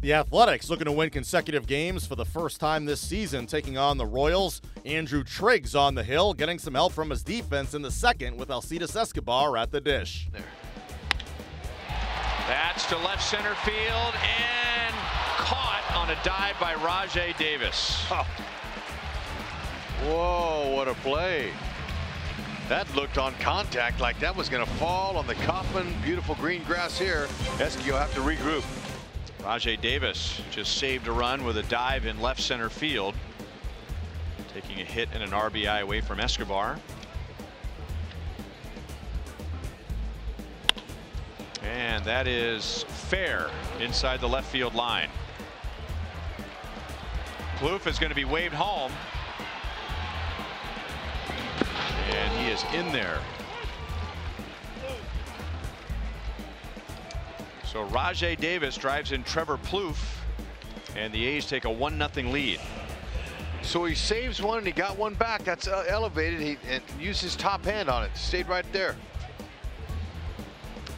The Athletics looking to win consecutive games for the first time this season, taking on the Royals. Andrew Triggs on the hill, getting some help from his defense in the second with Alcides Escobar at the dish. There. That's to left center field and caught on a dive by Rajai Davis. Oh. Whoa, what a play. That looked on contact like that was going to fall on the coffin. Beautiful green grass here. Esky will have to regroup. Rajai Davis just saved a run with a dive in left center field. Taking a hit and an RBI away from Escobar. And that is fair inside the left field line. Plouffe is going to be waved home. And he is in there. So Rajai Davis drives in Trevor Plouffe, and the A's take a 1-0 lead. So he saves one and he got one back. That's uh, elevated. He and used his top hand on it. Stayed right there.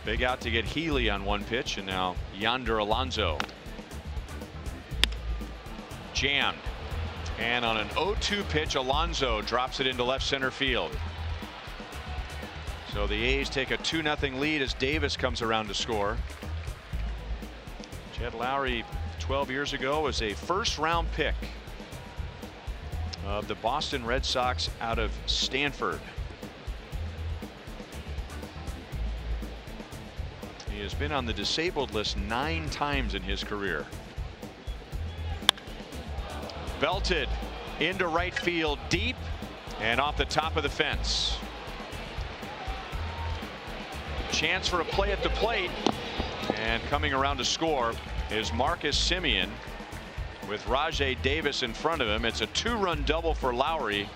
Big out to get Healy on one pitch, and now Yonder Alonso. Jammed. And on an 0-2 pitch, Alonso drops it into left center field. So the A's take a 2-0 lead as Davis comes around to score. Jed Lowrie 12 years ago was a first round pick of the Boston Red Sox out of Stanford. He has been on the disabled list nine times in his career. Belted into right field deep and off the top of the fence. Chance for a play at the plate and coming around to score is Marcus Semien with Rajai Davis in front of him. It's a two-run double for Lowrie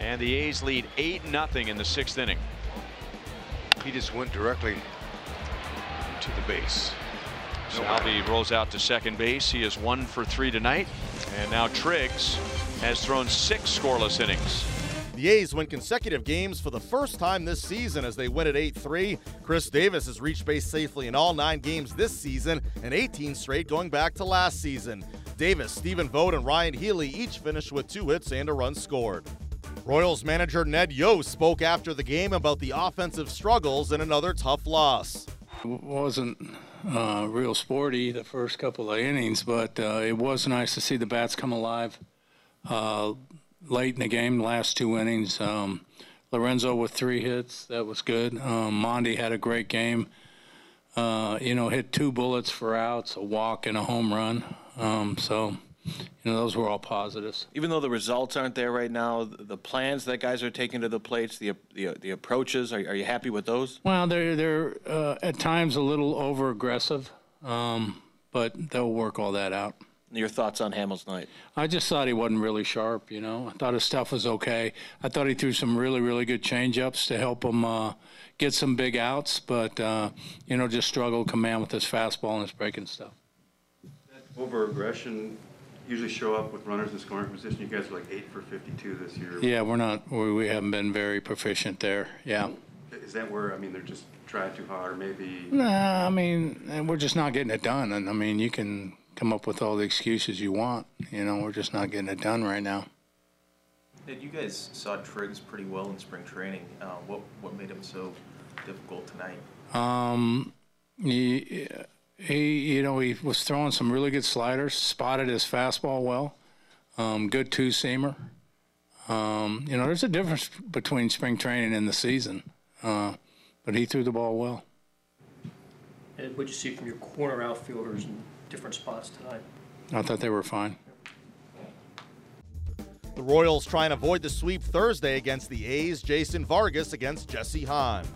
and the A's lead 8-0 in the sixth inning. He just went directly to the base. So Salvy rolls out to second base. He is one for three tonight. And now Triggs has thrown six scoreless innings. The A's win consecutive games for the first time this season as they win at 8 3. Khris Davis has reached base safely in all nine games this season and 18 straight going back to last season. Davis, Stephen Vogt, and Ryon Healy each finished with two hits and a run scored. Royals manager Ned Yost spoke after the game about the offensive struggles in another tough loss. It wasn't uh, real sporty the first couple of innings, but uh, it was nice to see the bats come alive. Uh, late in the game, last two innings. Um, Lorenzo with three hits, that was good. Um, Mondi had a great game. Uh, you know, hit two bullets for outs, a walk, and a home run. Um, so, you know, those were all positives. Even though the results aren't there right now, the plans that guys are taking to the plates, the the, the approaches, are, are you happy with those? Well, they're they're uh, at times a little over aggressive, um, but they'll work all that out. Your thoughts on Hammel's night? I just thought he wasn't really sharp. You know, I thought his stuff was okay. I thought he threw some really, really good changeups to help him uh, get some big outs, but uh, you know, just struggled command with his fastball and his breaking stuff. That Over aggression usually show up with runners in scoring position. You guys are like eight for 52 this year. Yeah, we're not. We haven't been very proficient there. Yeah. Is that where I mean they're just trying too hard, or maybe? Nah, I mean we're just not getting it done, and I mean you can come up with all the excuses you want. You know, we're just not getting it done right now. Did you guys saw Triggs pretty well in spring training. Uh, what what made him so difficult tonight? Um, he, he, you know, he was throwing some really good sliders. Spotted his fastball well. Um, good two seamer. Um, you know, there's a difference between spring training and the season, uh, but he threw the ball well. And what you see from your corner outfielders and different spots tonight. I thought they were fine. The Royals try and avoid the sweep Thursday against the A's. Jason Vargas against Jesse Hahn.